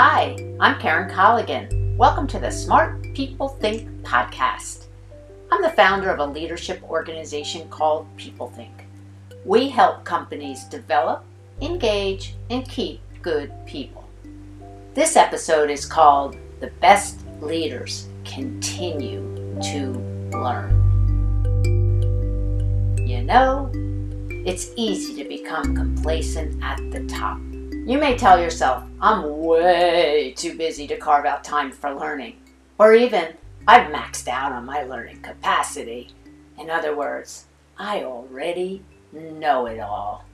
Hi, I'm Karen Colligan. Welcome to the Smart People Think podcast. I'm the founder of a leadership organization called People Think. We help companies develop, engage, and keep good people. This episode is called The Best Leaders Continue to Learn. You know, it's easy to become complacent at the top. You may tell yourself, I'm way too busy to carve out time for learning. Or even, I've maxed out on my learning capacity. In other words, I already know it all.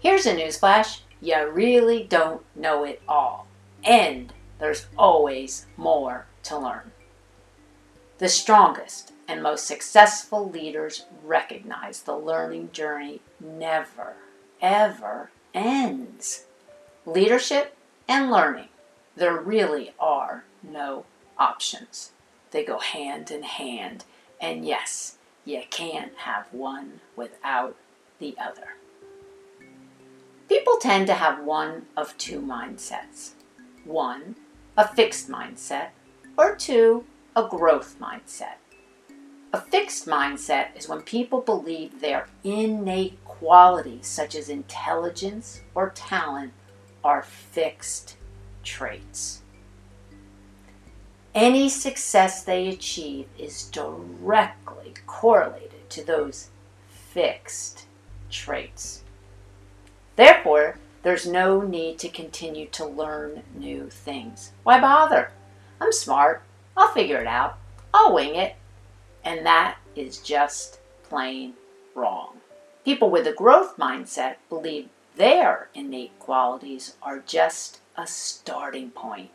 Here's a newsflash you really don't know it all. And there's always more to learn. The strongest and most successful leaders recognize the learning journey never, ever ends. Leadership and learning, there really are no options. They go hand in hand, and yes, you can't have one without the other. People tend to have one of two mindsets one, a fixed mindset, or two, a growth mindset. A fixed mindset is when people believe their innate qualities, such as intelligence or talent, are fixed traits. Any success they achieve is directly correlated to those fixed traits. Therefore, there's no need to continue to learn new things. Why bother? I'm smart. I'll figure it out. I'll wing it. And that is just plain wrong. People with a growth mindset believe their innate qualities are just a starting point,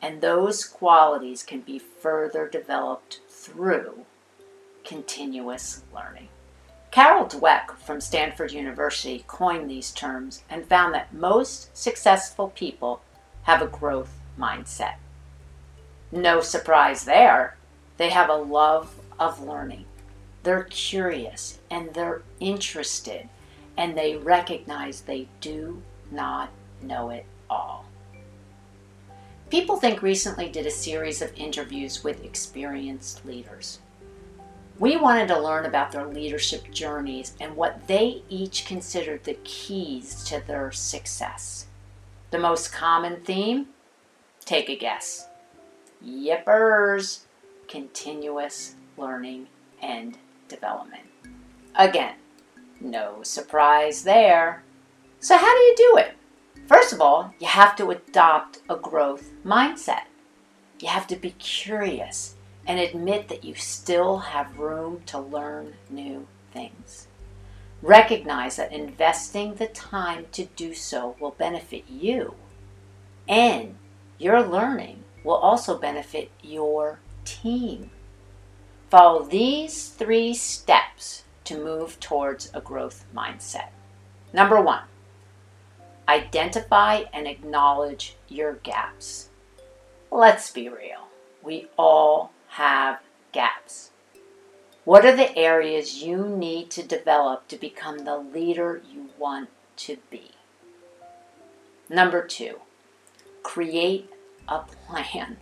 and those qualities can be further developed through continuous learning. Carol Dweck from Stanford University coined these terms and found that most successful people have a growth mindset. No surprise there, they have a love of learning. They're curious and they're interested and they recognize they do not know it all. People Think recently did a series of interviews with experienced leaders. We wanted to learn about their leadership journeys and what they each considered the keys to their success. The most common theme? Take a guess. Yippers! Continuous learning and development. Again, no surprise there. So, how do you do it? First of all, you have to adopt a growth mindset. You have to be curious and admit that you still have room to learn new things. Recognize that investing the time to do so will benefit you, and your learning will also benefit your team. Follow these three steps to move towards a growth mindset. Number one, identify and acknowledge your gaps. Let's be real, we all have gaps. What are the areas you need to develop to become the leader you want to be? Number two, create a plan.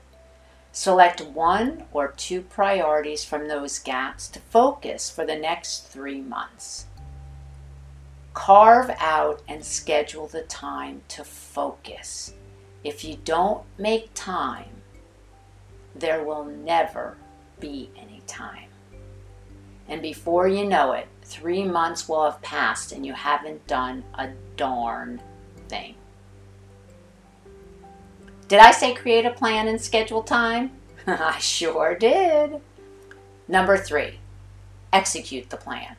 Select one or two priorities from those gaps to focus for the next three months. Carve out and schedule the time to focus. If you don't make time, there will never be any time. And before you know it, three months will have passed and you haven't done a darn thing. Did I say create a plan and schedule time? I sure did. Number three, execute the plan.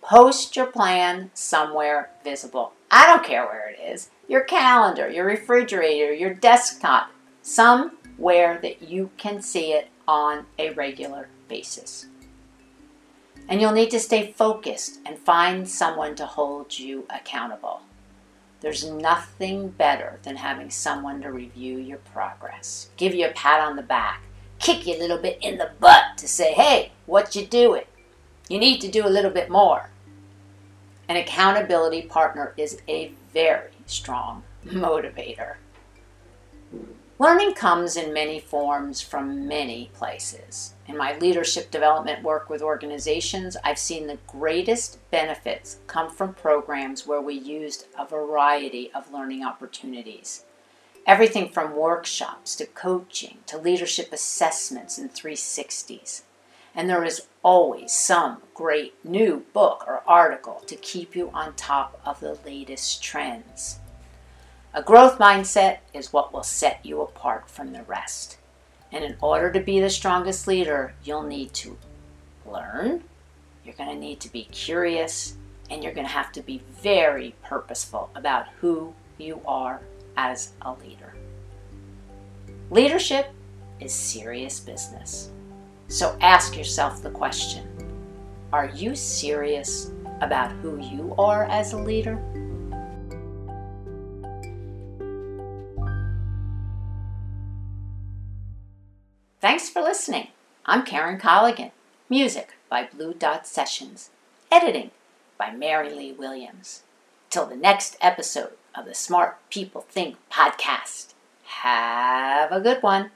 Post your plan somewhere visible. I don't care where it is your calendar, your refrigerator, your desktop, somewhere that you can see it on a regular basis. And you'll need to stay focused and find someone to hold you accountable. There's nothing better than having someone to review your progress, give you a pat on the back, kick you a little bit in the butt to say, hey, what you doing? You need to do a little bit more. An accountability partner is a very strong motivator. Learning comes in many forms from many places. In my leadership development work with organizations, I've seen the greatest benefits come from programs where we used a variety of learning opportunities. Everything from workshops to coaching to leadership assessments and 360s. And there is always some great new book or article to keep you on top of the latest trends. A growth mindset is what will set you apart from the rest. And in order to be the strongest leader, you'll need to learn, you're going to need to be curious, and you're going to have to be very purposeful about who you are as a leader. Leadership is serious business. So ask yourself the question Are you serious about who you are as a leader? Thanks for listening. I'm Karen Colligan. Music by Blue Dot Sessions. Editing by Mary Lee Williams. Till the next episode of the Smart People Think podcast. Have a good one.